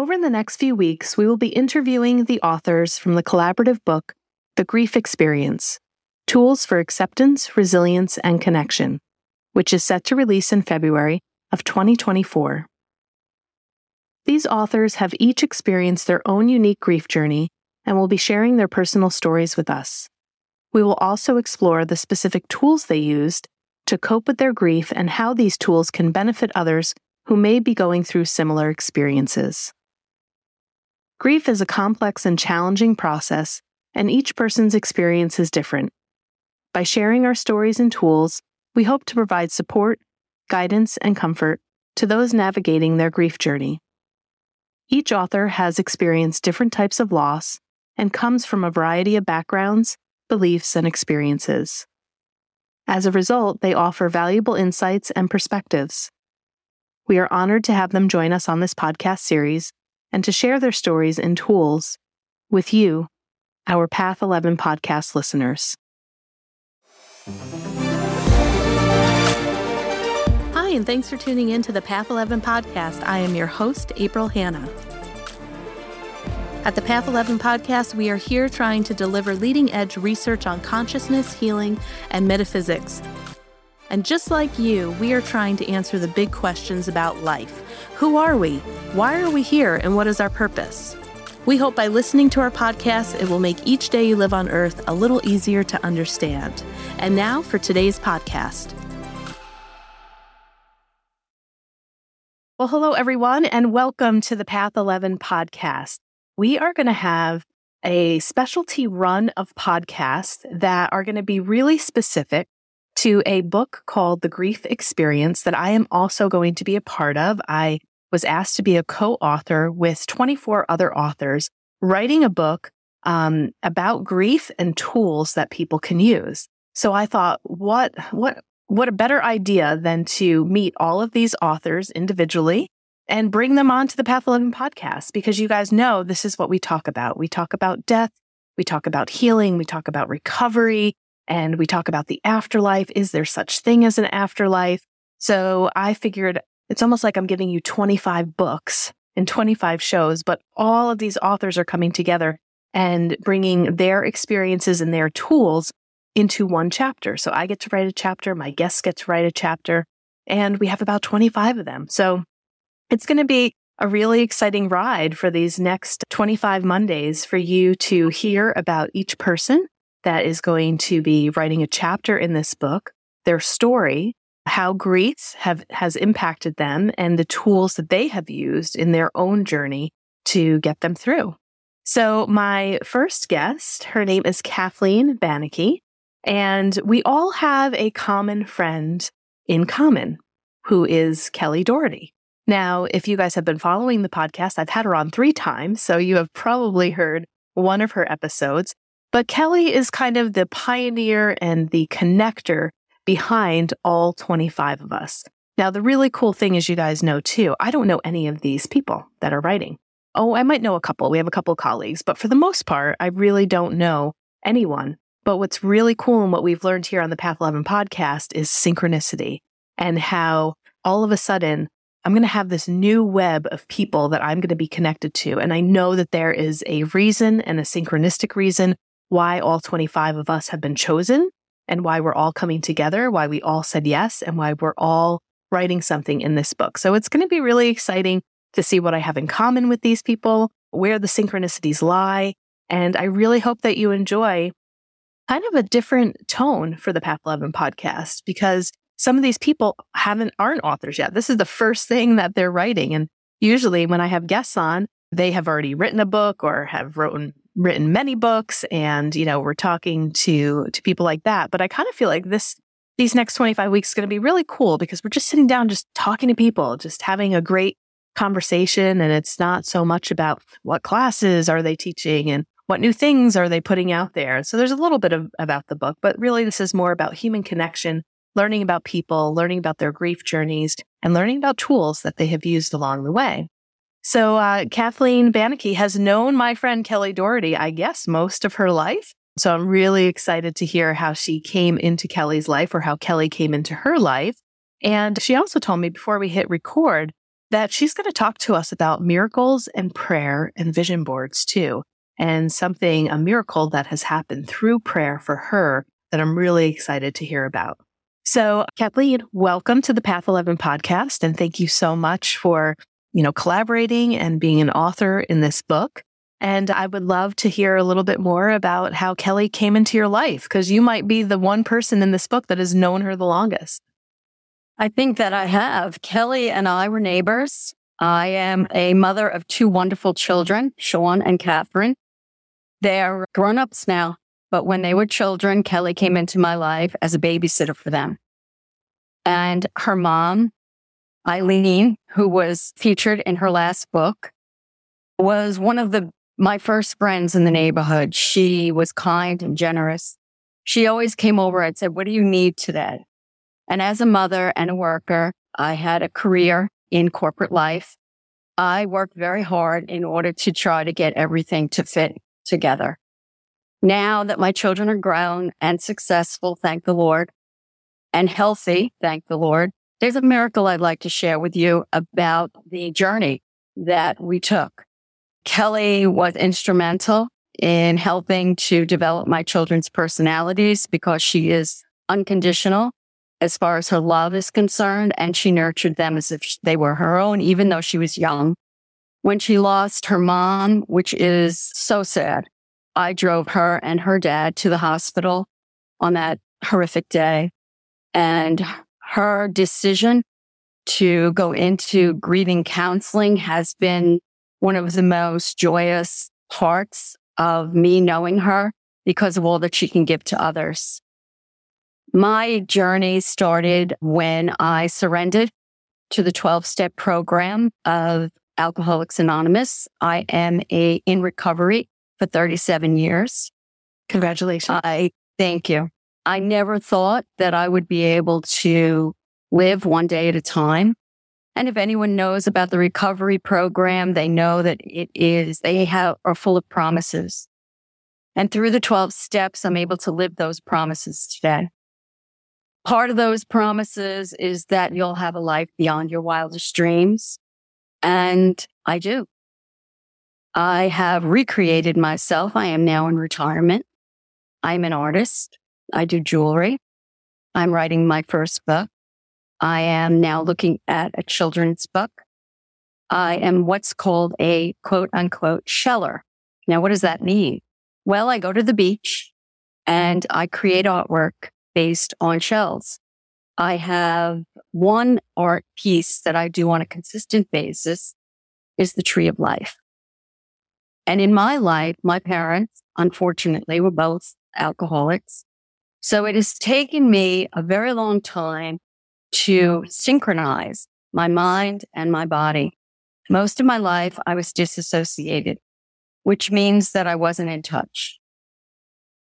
Over the next few weeks, we will be interviewing the authors from the collaborative book, The Grief Experience Tools for Acceptance, Resilience, and Connection, which is set to release in February of 2024. These authors have each experienced their own unique grief journey and will be sharing their personal stories with us. We will also explore the specific tools they used to cope with their grief and how these tools can benefit others who may be going through similar experiences. Grief is a complex and challenging process, and each person's experience is different. By sharing our stories and tools, we hope to provide support, guidance, and comfort to those navigating their grief journey. Each author has experienced different types of loss and comes from a variety of backgrounds, beliefs, and experiences. As a result, they offer valuable insights and perspectives. We are honored to have them join us on this podcast series and to share their stories and tools with you, our Path 11 podcast listeners. Hi, and thanks for tuning in to the Path 11 podcast. I am your host, April Hanna. At the Path 11 podcast, we are here trying to deliver leading edge research on consciousness, healing, and metaphysics. And just like you, we are trying to answer the big questions about life Who are we? Why are we here? And what is our purpose? We hope by listening to our podcast, it will make each day you live on earth a little easier to understand. And now for today's podcast. Well, hello, everyone, and welcome to the Path 11 podcast we are going to have a specialty run of podcasts that are going to be really specific to a book called The Grief Experience that I am also going to be a part of. I was asked to be a co author with 24 other authors writing a book um, about grief and tools that people can use. So I thought, what, what, what a better idea than to meet all of these authors individually and bring them onto the Path 11 podcast because you guys know this is what we talk about. We talk about death, we talk about healing, we talk about recovery, and we talk about the afterlife. Is there such thing as an afterlife? So I figured it's almost like I'm giving you 25 books and 25 shows, but all of these authors are coming together and bringing their experiences and their tools into one chapter. So I get to write a chapter, my guests get to write a chapter, and we have about 25 of them. So it's going to be a really exciting ride for these next 25 Mondays for you to hear about each person that is going to be writing a chapter in this book, their story, how grief have, has impacted them, and the tools that they have used in their own journey to get them through. So, my first guest, her name is Kathleen Banicki, and we all have a common friend in common who is Kelly Doherty. Now, if you guys have been following the podcast, I've had her on three times, so you have probably heard one of her episodes. But Kelly is kind of the pioneer and the connector behind all 25 of us. Now, the really cool thing is, you guys know too, I don't know any of these people that are writing. Oh, I might know a couple. We have a couple colleagues, but for the most part, I really don't know anyone. But what's really cool and what we've learned here on the Path 11 podcast is synchronicity and how all of a sudden I'm going to have this new web of people that I'm going to be connected to. And I know that there is a reason and a synchronistic reason why all 25 of us have been chosen and why we're all coming together, why we all said yes, and why we're all writing something in this book. So it's going to be really exciting to see what I have in common with these people, where the synchronicities lie. And I really hope that you enjoy kind of a different tone for the Path 11 podcast because some of these people haven't aren't authors yet. This is the first thing that they're writing. And usually when I have guests on, they have already written a book or have written written many books and you know we're talking to to people like that but i kind of feel like this these next 25 weeks is going to be really cool because we're just sitting down just talking to people just having a great conversation and it's not so much about what classes are they teaching and what new things are they putting out there so there's a little bit of about the book but really this is more about human connection learning about people, learning about their grief journeys, and learning about tools that they have used along the way. So, uh, Kathleen Banicki has known my friend Kelly Doherty, I guess, most of her life. So, I'm really excited to hear how she came into Kelly's life or how Kelly came into her life. And she also told me before we hit record that she's going to talk to us about miracles and prayer and vision boards too. And something, a miracle that has happened through prayer for her that I'm really excited to hear about. So, Kathleen, welcome to the Path 11 podcast. And thank you so much for, you know, collaborating and being an author in this book. And I would love to hear a little bit more about how Kelly came into your life, because you might be the one person in this book that has known her the longest. I think that I have. Kelly and I were neighbors. I am a mother of two wonderful children, Sean and Catherine. They're grown ups now, but when they were children, Kelly came into my life as a babysitter for them. And her mom, Eileen, who was featured in her last book, was one of the my first friends in the neighborhood. She was kind and generous. She always came over and said, What do you need today? And as a mother and a worker, I had a career in corporate life. I worked very hard in order to try to get everything to fit together. Now that my children are grown and successful, thank the Lord, and healthy, thank the Lord, there's a miracle I'd like to share with you about the journey that we took. Kelly was instrumental in helping to develop my children's personalities because she is unconditional as far as her love is concerned. And she nurtured them as if they were her own, even though she was young. When she lost her mom, which is so sad, I drove her and her dad to the hospital on that horrific day. And her decision to go into grieving counseling has been one of the most joyous parts of me knowing her because of all that she can give to others. My journey started when I surrendered to the 12 step program of Alcoholics Anonymous. I am a in recovery for 37 years. Congratulations. I thank you. I never thought that I would be able to live one day at a time and if anyone knows about the recovery program, they know that it is, they have, are full of promises. And through the 12 steps, I'm able to live those promises today. Part of those promises is that you'll have a life beyond your wildest dreams. And I do. I have recreated myself. I am now in retirement. I'm an artist. I do jewelry. I'm writing my first book. I am now looking at a children's book. I am what's called a quote unquote sheller. Now, what does that mean? Well, I go to the beach and I create artwork based on shells. I have one art piece that I do on a consistent basis is the tree of life. And in my life, my parents, unfortunately, were both alcoholics. So it has taken me a very long time to synchronize my mind and my body. Most of my life, I was disassociated, which means that I wasn't in touch.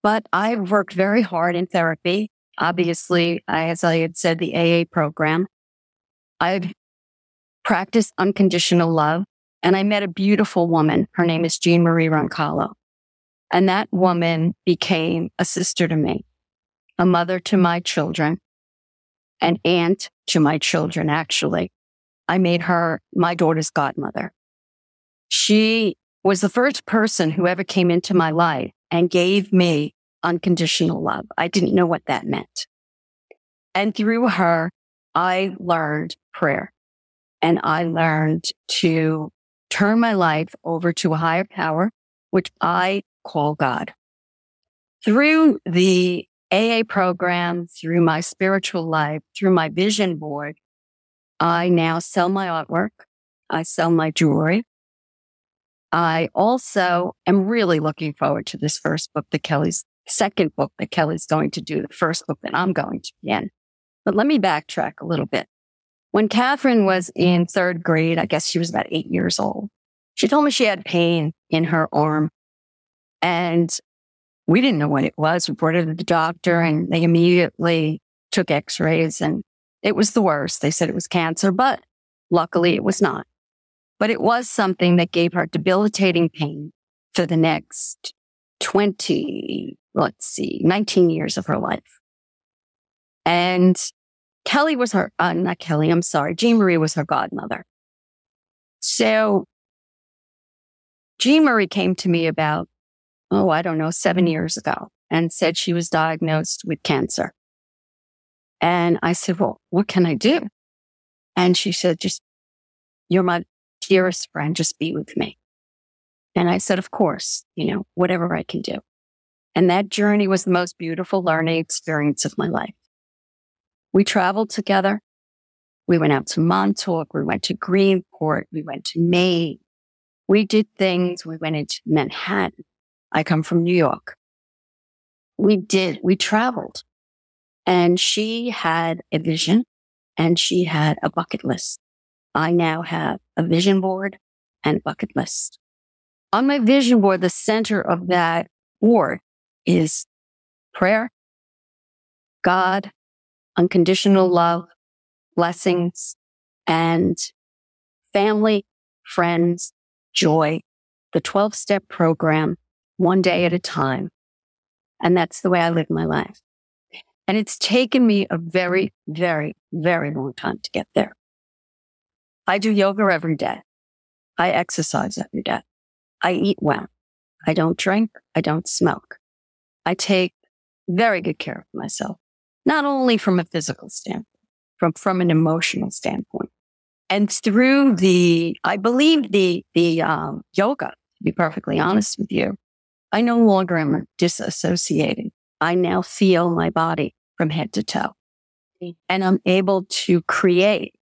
But I've worked very hard in therapy. Obviously, as I had said, the AA program. I've practiced unconditional love and I met a beautiful woman. Her name is Jean Marie Roncallo. And that woman became a sister to me, a mother to my children, an aunt to my children, actually. I made her my daughter's godmother. She was the first person who ever came into my life and gave me unconditional love. I didn't know what that meant. And through her, I learned prayer and I learned to turn my life over to a higher power, which I call God. Through the AA program, through my spiritual life, through my vision board, I now sell my artwork. I sell my jewelry. I also am really looking forward to this first book that Kelly's second book that Kelly's going to do, the first book that I'm going to be in. But let me backtrack a little bit. When Catherine was in third grade, I guess she was about eight years old. She told me she had pain in her arm. And we didn't know what it was. It to the doctor and they immediately took x-rays and it was the worst. They said it was cancer, but luckily it was not. But it was something that gave her debilitating pain for the next 20, let's see, 19 years of her life. And Kelly was her, uh, not Kelly, I'm sorry, Jean Marie was her godmother. So Jean Marie came to me about, oh, I don't know, seven years ago and said she was diagnosed with cancer. And I said, well, what can I do? And she said, just, you're my dearest friend. Just be with me. And I said, of course, you know, whatever I can do. And that journey was the most beautiful learning experience of my life. We traveled together. We went out to Montauk. We went to Greenport. We went to Maine. We did things. We went into Manhattan. I come from New York. We did, we traveled and she had a vision and she had a bucket list. I now have a vision board and a bucket list. On my vision board, the center of that board is prayer, God, unconditional love, blessings, and family, friends, joy, the 12 step program, one day at a time. And that's the way I live my life. And it's taken me a very, very, very long time to get there. I do yoga every day. I exercise every day. I eat well. I don't drink. I don't smoke. I take very good care of myself, not only from a physical standpoint, from, from an emotional standpoint. And through the, I believe the, the, um, yoga, to be perfectly honest with you, I no longer am disassociating. I now feel my body from head to toe and I'm able to create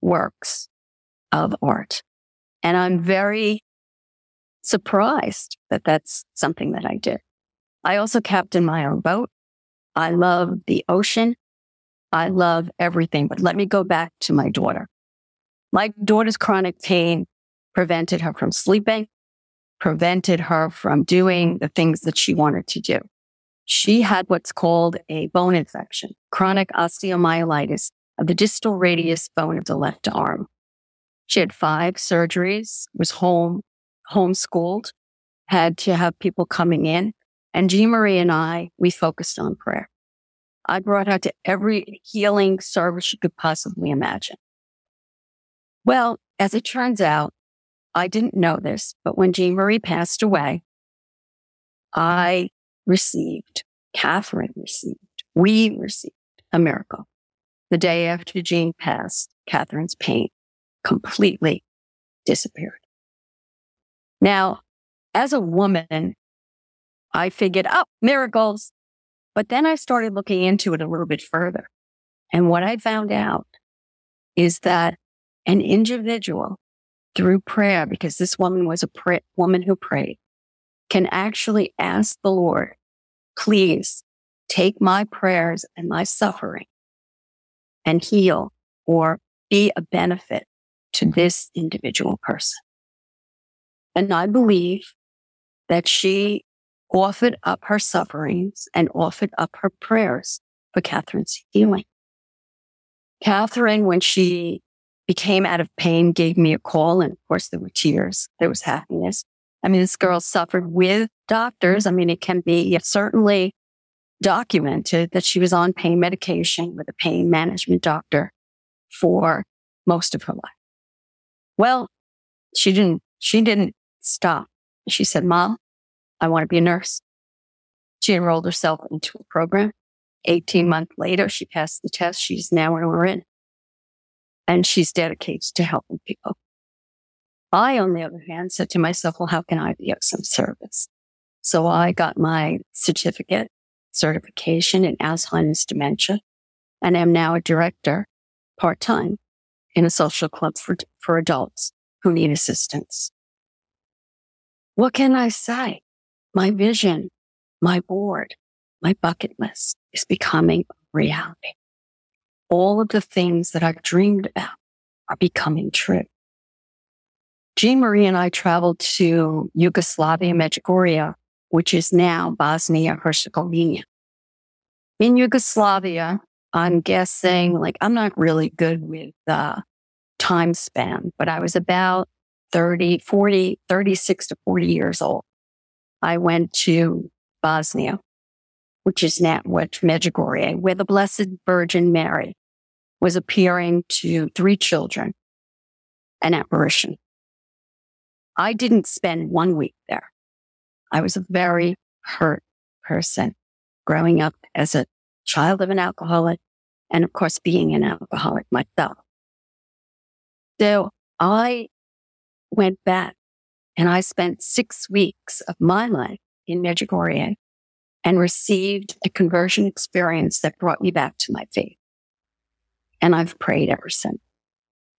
works of art. And I'm very surprised that that's something that I did. I also captain my own boat. I love the ocean. I love everything. But let me go back to my daughter. My daughter's chronic pain prevented her from sleeping, prevented her from doing the things that she wanted to do. She had what's called a bone infection, chronic osteomyelitis of the distal radius bone of the left arm. She had five surgeries, was home, homeschooled, had to have people coming in. And Jean Marie and I, we focused on prayer. I brought her to every healing service you could possibly imagine. Well, as it turns out, I didn't know this, but when Jean Marie passed away, I received, Catherine received, we received a miracle. The day after Jean passed, Catherine's pain completely disappeared. Now, as a woman, I figured, oh, miracles. But then I started looking into it a little bit further. And what I found out is that an individual through prayer, because this woman was a pray- woman who prayed, can actually ask the Lord, please take my prayers and my suffering and heal or be a benefit to mm-hmm. this individual person. And I believe that she offered up her sufferings and offered up her prayers for Catherine's healing. Catherine, when she became out of pain, gave me a call. And of course, there were tears. There was happiness. I mean, this girl suffered with doctors. I mean, it can be certainly documented that she was on pain medication with a pain management doctor for most of her life. Well, she didn't, she didn't stop. She said, mom, I want to be a nurse. She enrolled herself into a program. 18 months later, she passed the test. She's now in RN and she's dedicated to helping people. I, on the other hand, said to myself, well, how can I be of some service? So I got my certificate certification in Alzheimer's dementia and am now a director part time in a social club for, for adults who need assistance. What can I say? My vision, my board, my bucket list is becoming reality all of the things that I've dreamed about are becoming true. Jean Marie and I traveled to Yugoslavia, Medjugorje, which is now Bosnia Herzegovina. In Yugoslavia, I'm guessing, like, I'm not really good with uh, time span, but I was about 30, 40, 36 to 40 years old. I went to Bosnia which is now what Medjugorje, where the Blessed Virgin Mary was appearing to three children, an apparition. I didn't spend one week there. I was a very hurt person growing up as a child of an alcoholic and of course being an alcoholic myself. So I went back and I spent six weeks of my life in Medjugorje and received a conversion experience that brought me back to my faith. And I've prayed ever since.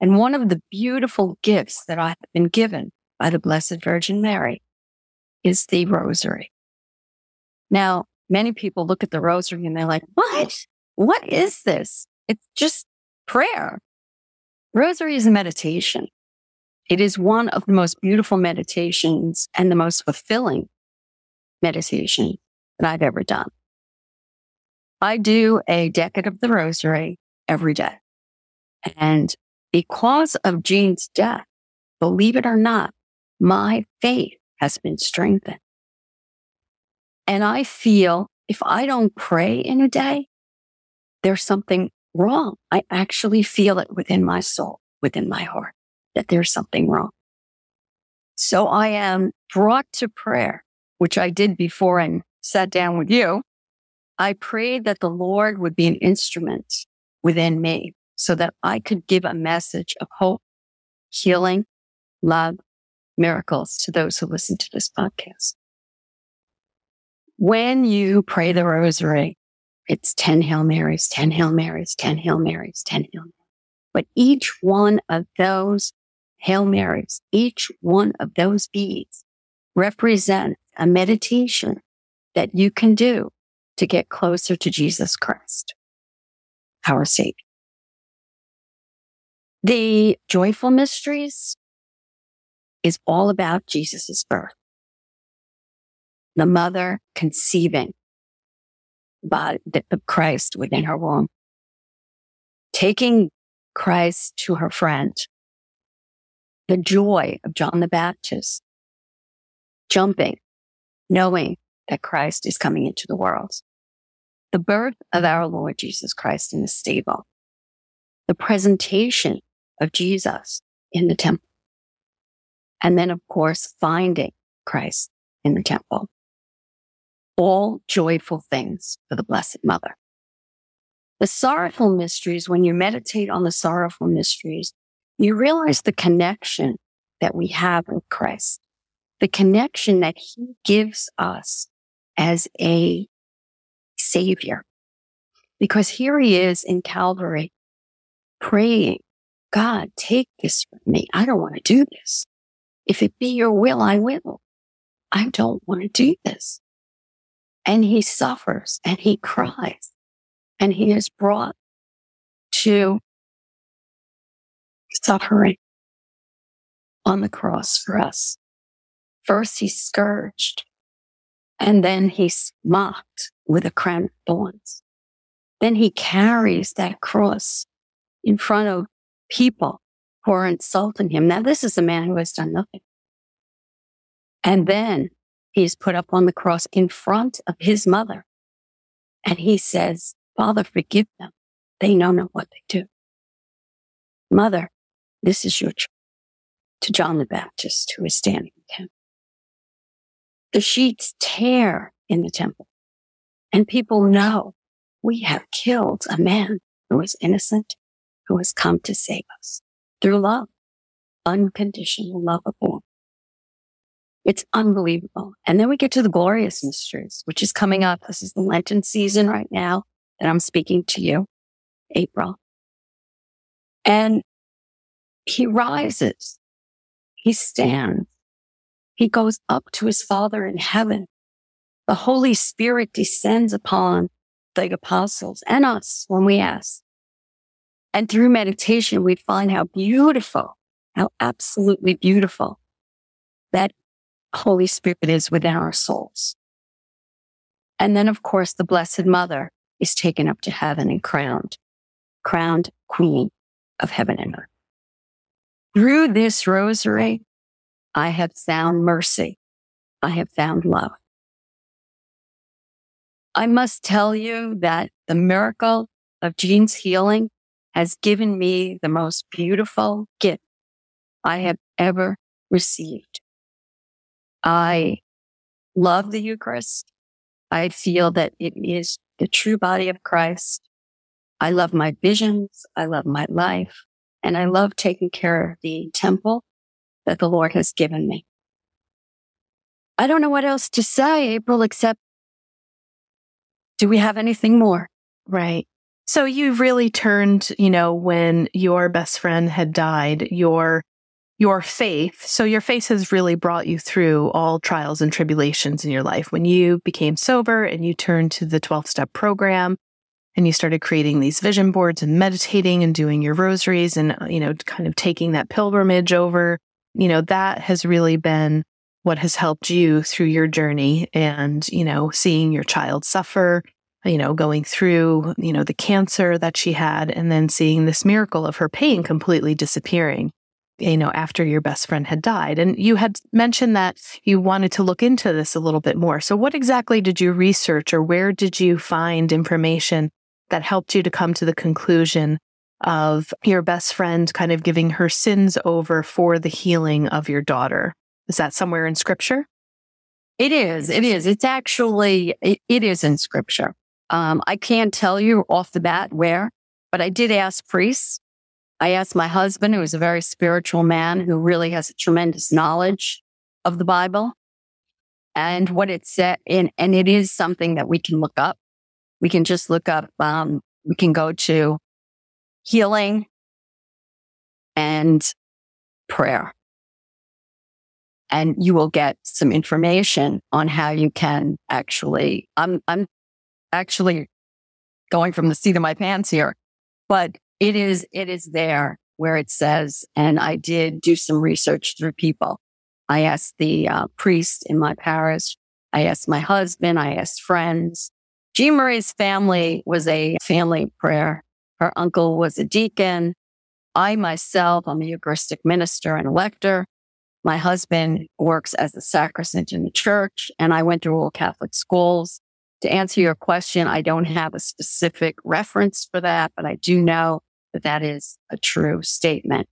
And one of the beautiful gifts that I have been given by the Blessed Virgin Mary is the rosary. Now, many people look at the rosary and they're like, what? What is this? It's just prayer. Rosary is a meditation. It is one of the most beautiful meditations and the most fulfilling meditation that I've ever done. I do a decade of the rosary every day. And because of Jean's death, believe it or not, my faith has been strengthened. And I feel if I don't pray in a day, there's something wrong. I actually feel it within my soul, within my heart, that there's something wrong. So I am brought to prayer, which I did before I sat down with you. I prayed that the Lord would be an instrument within me so that I could give a message of hope, healing, love, miracles to those who listen to this podcast. When you pray the rosary, it's 10 Hail Marys, 10 Hail Marys, 10 Hail Marys, 10 Hail Marys. But each one of those Hail Marys, each one of those beads represent a meditation that you can do to get closer to Jesus Christ, our Savior. The joyful mysteries is all about Jesus' birth. The mother conceiving body of Christ within her womb, taking Christ to her friend, the joy of John the Baptist, jumping, knowing that Christ is coming into the world, the birth of our Lord Jesus Christ in the stable, the presentation of Jesus in the temple, and then, of course, finding Christ in the temple. All joyful things for the Blessed Mother. The sorrowful mysteries, when you meditate on the sorrowful mysteries, you realize the connection that we have with Christ, the connection that he gives us as a savior. Because here he is in Calvary praying, God, take this from me. I don't want to do this. If it be your will, I will. I don't want to do this and he suffers and he cries and he is brought to suffering on the cross for us. First he's scourged and then he's mocked with a crown of thorns. Then he carries that cross in front of people who are insulting him. Now, this is a man who has done nothing. And then he is put up on the cross in front of his mother. And he says, Father, forgive them. They know not what they do. Mother, this is your child. To John the Baptist, who is standing with him. The sheets tear in the temple and people know we have killed a man who is innocent, who has come to save us through love, unconditional love of all. It's unbelievable. And then we get to the glorious mysteries, which is coming up. This is the Lenten season right now that I'm speaking to you, April. And he rises. He stands. He goes up to his father in heaven. The Holy Spirit descends upon the apostles and us when we ask. And through meditation, we find how beautiful, how absolutely beautiful that Holy Spirit is within our souls. And then, of course, the Blessed Mother is taken up to heaven and crowned, crowned Queen of heaven and earth. Through this rosary, I have found mercy. I have found love. I must tell you that the miracle of Jean's healing has given me the most beautiful gift I have ever received I love the Eucharist. I feel that it is the true body of Christ. I love my visions. I love my life and I love taking care of the temple that the Lord has given me. I don't know what else to say, April, except do we have anything more? Right. So you've really turned, you know, when your best friend had died, your your faith. So your faith has really brought you through all trials and tribulations in your life. When you became sober and you turned to the 12 step program and you started creating these vision boards and meditating and doing your rosaries and, uh, you know, kind of taking that pilgrimage over, you know, that has really been what has helped you through your journey and, you know, seeing your child suffer, you know, going through, you know, the cancer that she had and then seeing this miracle of her pain completely disappearing you know, after your best friend had died. And you had mentioned that you wanted to look into this a little bit more. So, what exactly did you research or where did you find information that helped you to come to the conclusion of your best friend kind of giving her sins over for the healing of your daughter? Is that somewhere in scripture? It is. It is. It's actually, it, it is in scripture. Um, I can't tell you off the bat where, but I did ask priests I asked my husband, who is a very spiritual man who really has a tremendous knowledge of the Bible and what it said. And, and it is something that we can look up. We can just look up, um, we can go to healing and prayer. And you will get some information on how you can actually, I'm, I'm actually going from the seat of my pants here, but it is, it is there where it says, and I did do some research through people. I asked the uh, priest in my parish. I asked my husband. I asked friends. Jean Marie's family was a family prayer. Her uncle was a deacon. I myself, I'm a Eucharistic minister and elector. My husband works as a sacristan in the church, and I went to all Catholic schools. To answer your question, I don't have a specific reference for that, but I do know that that is a true statement.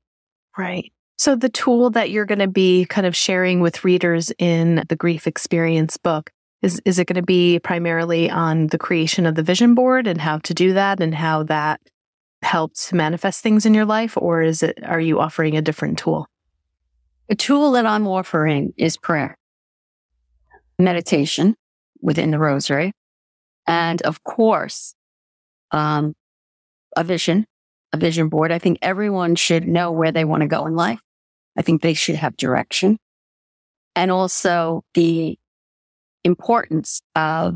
Right. So the tool that you're going to be kind of sharing with readers in the grief experience book is is it going to be primarily on the creation of the vision board and how to do that and how that helps manifest things in your life or is it are you offering a different tool? The tool that I'm offering is prayer, meditation within the rosary, and of course, um, a vision a vision board. I think everyone should know where they want to go in life. I think they should have direction and also the importance of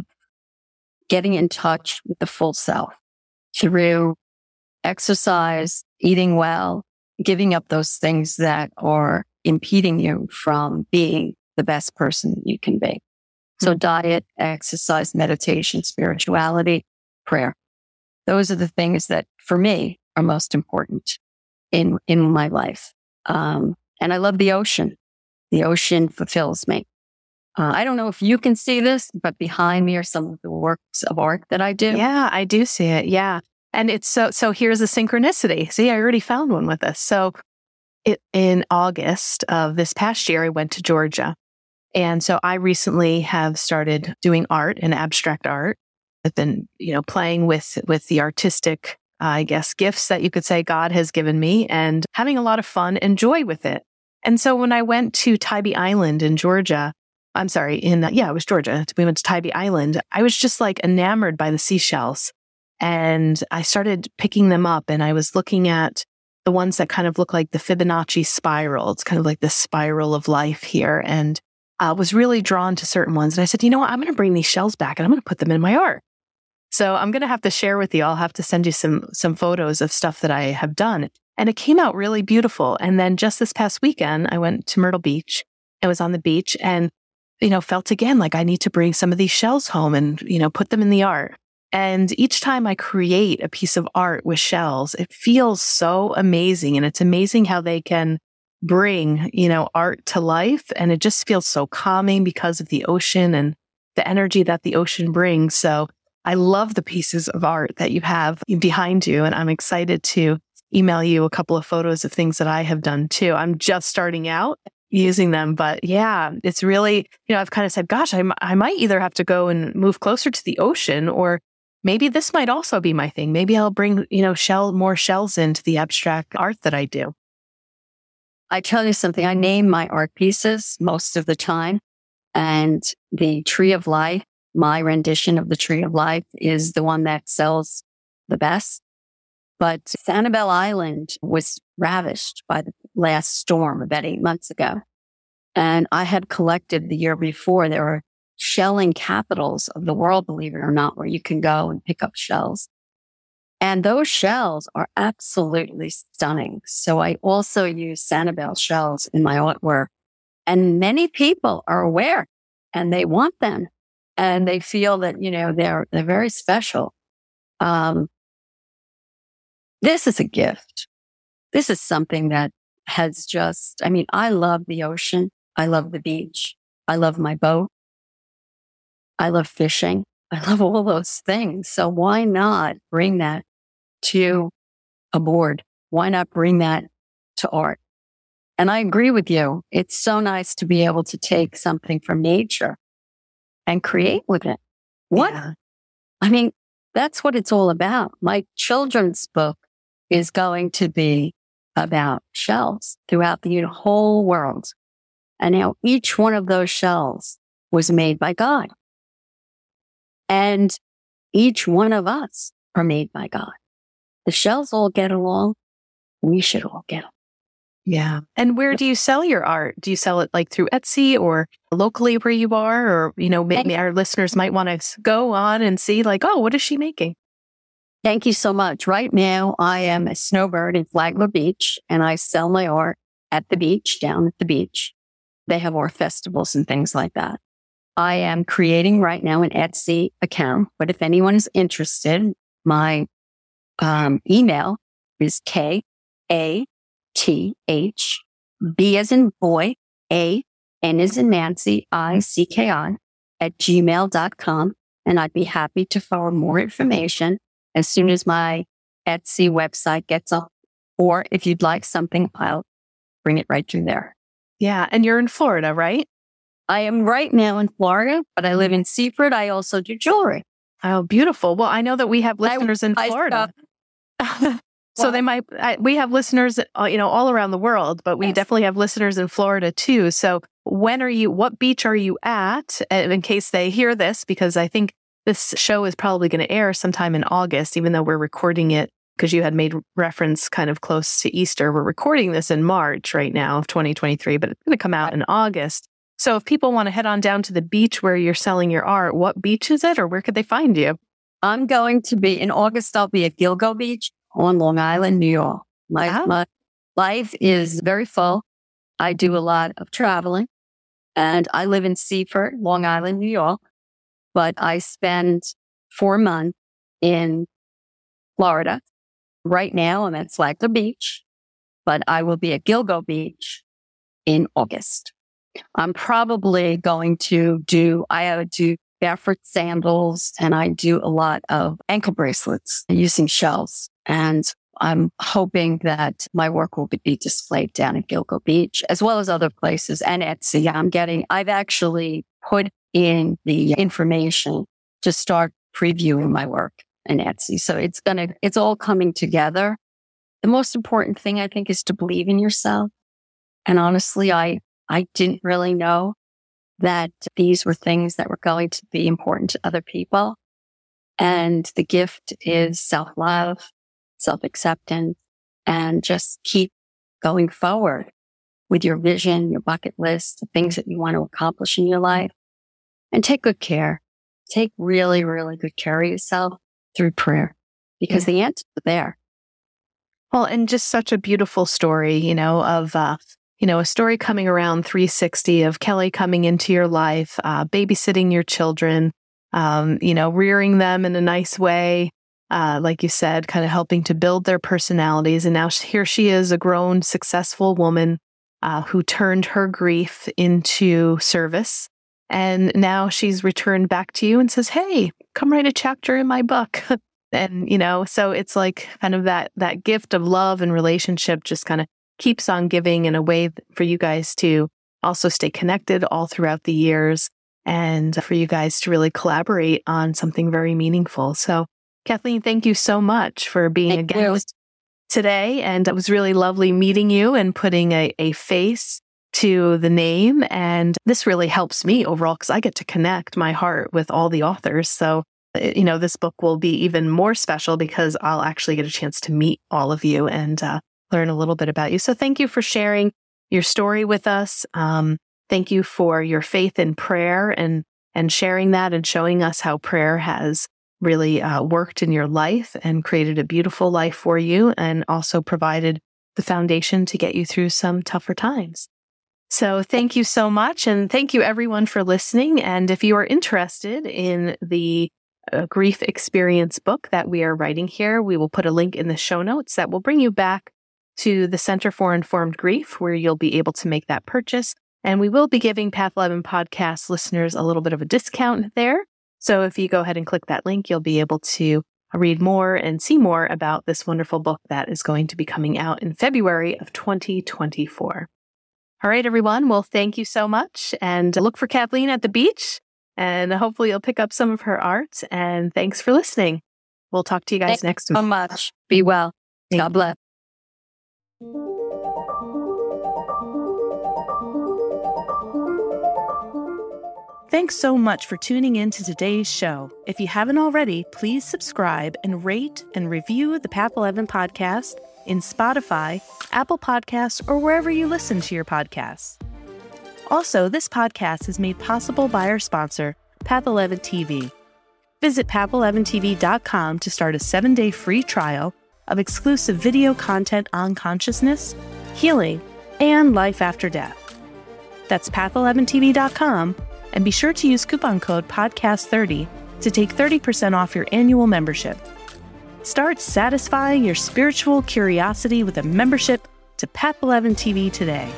getting in touch with the full self through exercise, eating well, giving up those things that are impeding you from being the best person you can be. So hmm. diet, exercise, meditation, spirituality, prayer. Those are the things that for me are most important in, in my life. Um, and I love the ocean. The ocean fulfills me. Uh, I don't know if you can see this, but behind me are some of the works of art that I do. Yeah, I do see it. Yeah. And it's so, so here's a synchronicity. See, I already found one with us. So it, in August of this past year, I went to Georgia. And so I recently have started doing art and abstract art. I've been, you know, playing with, with the artistic I guess, gifts that you could say God has given me and having a lot of fun and joy with it. And so when I went to Tybee Island in Georgia, I'm sorry, in, yeah, it was Georgia. We went to Tybee Island. I was just like enamored by the seashells. And I started picking them up and I was looking at the ones that kind of look like the Fibonacci spiral. It's kind of like the spiral of life here. And I was really drawn to certain ones. And I said, you know what? I'm going to bring these shells back and I'm going to put them in my art. So I'm going to have to share with you. I'll have to send you some some photos of stuff that I have done. And it came out really beautiful. And then just this past weekend, I went to Myrtle Beach. I was on the beach and you know, felt again like I need to bring some of these shells home and, you know, put them in the art. And each time I create a piece of art with shells, it feels so amazing. And it's amazing how they can bring, you know, art to life. And it just feels so calming because of the ocean and the energy that the ocean brings. So I love the pieces of art that you have behind you, and I'm excited to email you a couple of photos of things that I have done too. I'm just starting out using them. But yeah, it's really, you know, I've kind of said, gosh, I, I might either have to go and move closer to the ocean or maybe this might also be my thing. Maybe I'll bring, you know, shell, more shells into the abstract art that I do. I tell you something, I name my art pieces most of the time. And the tree of life, my rendition of the tree of life is the one that sells the best. But Sanibel Island was ravished by the last storm about eight months ago. And I had collected the year before. There were shelling capitals of the world, believe it or not, where you can go and pick up shells. And those shells are absolutely stunning. So I also use Sanibel shells in my artwork and many people are aware and they want them and they feel that, you know, they're, they're very special. Um, this is a gift. This is something that has just, I mean, I love the ocean. I love the beach. I love my boat. I love fishing. I love all those things. So why not bring that to a board? Why not bring that to art? And I agree with you. It's so nice to be able to take something from nature and create with it. What? Yeah. I mean, that's what it's all about. My children's book is going to be about shells throughout the whole world. And now each one of those shells was made by God. And each one of us are made by God. The shells all get along. We should all get along. Yeah. And where do you sell your art? Do you sell it like through Etsy or locally where you are? Or, you know, maybe our listeners might want to go on and see, like, oh, what is she making? Thank you so much. Right now, I am a snowbird in Flagler Beach and I sell my art at the beach, down at the beach. They have art festivals and things like that. I am creating right now an Etsy account, but if anyone is interested, my um, email is K A T H B as in boy, A N as in Nancy, I C K I at gmail.com. And I'd be happy to forward more information as soon as my Etsy website gets up. Or if you'd like something, I'll bring it right through there. Yeah. And you're in Florida, right? I am right now in Florida, but I live in Seaford. I also do jewelry. Oh, beautiful. Well, I know that we have listeners I, in Florida. so well, they might, I, we have listeners, uh, you know, all around the world, but we yes. definitely have listeners in Florida too. So when are you, what beach are you at in case they hear this? Because I think this show is probably going to air sometime in August, even though we're recording it because you had made reference kind of close to Easter. We're recording this in March right now of 2023, but it's going to come out in August. So if people want to head on down to the beach where you're selling your art, what beach is it or where could they find you? I'm going to be in August. I'll be at Gilgo Beach on Long Island, New York. My, wow. my life is very full. I do a lot of traveling and I live in Seaford, Long Island, New York but I spend four months in Florida. Right now, I'm at Flagler Beach, but I will be at Gilgo Beach in August. I'm probably going to do, I uh, do barefoot sandals and I do a lot of ankle bracelets using shells. And I'm hoping that my work will be displayed down at Gilgo Beach as well as other places and Etsy. I'm getting, I've actually put in the information to start previewing my work in Etsy. So it's going to, it's all coming together. The most important thing I think is to believe in yourself. And honestly, I, I didn't really know that these were things that were going to be important to other people. And the gift is self love, self acceptance, and just keep going forward with your vision, your bucket list, the things that you want to accomplish in your life and take good care. Take really, really good care of yourself through prayer because yeah. the answers are there. Well, and just such a beautiful story, you know, of, uh, you know, a story coming around 360 of Kelly coming into your life, uh, babysitting your children, um, you know, rearing them in a nice way. Uh, like you said, kind of helping to build their personalities. And now here she is, a grown, successful woman uh, who turned her grief into service and now she's returned back to you and says, Hey, come write a chapter in my book. and, you know, so it's like kind of that, that gift of love and relationship just kind of keeps on giving in a way for you guys to also stay connected all throughout the years and for you guys to really collaborate on something very meaningful. So, Kathleen, thank you so much for being thank a guest you. today. And it was really lovely meeting you and putting a, a face to the name. And this really helps me overall because I get to connect my heart with all the authors. So, uh, you know, this book will be even more special because I'll actually get a chance to meet all of you and uh, learn a little bit about you. So, thank you for sharing your story with us. Um, thank you for your faith in prayer and and sharing that and showing us how prayer has really uh, worked in your life and created a beautiful life for you, and also provided the foundation to get you through some tougher times. So thank you so much. And thank you everyone for listening. And if you are interested in the uh, grief experience book that we are writing here, we will put a link in the show notes that will bring you back to the Center for Informed Grief, where you'll be able to make that purchase. And we will be giving Path 11 podcast listeners a little bit of a discount there. So if you go ahead and click that link, you'll be able to read more and see more about this wonderful book that is going to be coming out in February of 2024. All right, everyone. Well, thank you so much. And look for Kathleen at the beach. And hopefully you'll pick up some of her art. And thanks for listening. We'll talk to you guys Thanks next week. so much. Be well. Thank God bless. Thanks so much for tuning in to today's show. If you haven't already, please subscribe and rate and review the Path 11 podcast in Spotify, Apple Podcasts, or wherever you listen to your podcasts. Also, this podcast is made possible by our sponsor, Path 11 TV. Visit path11tv.com to start a seven day free trial of exclusive video content on consciousness, healing, and life after death. That's path11tv.com, and be sure to use coupon code PODCAST30 to take 30% off your annual membership. Start satisfying your spiritual curiosity with a membership to Path 11 TV today.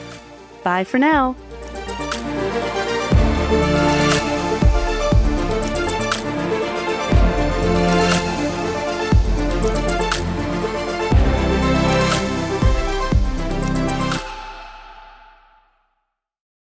Bye for now.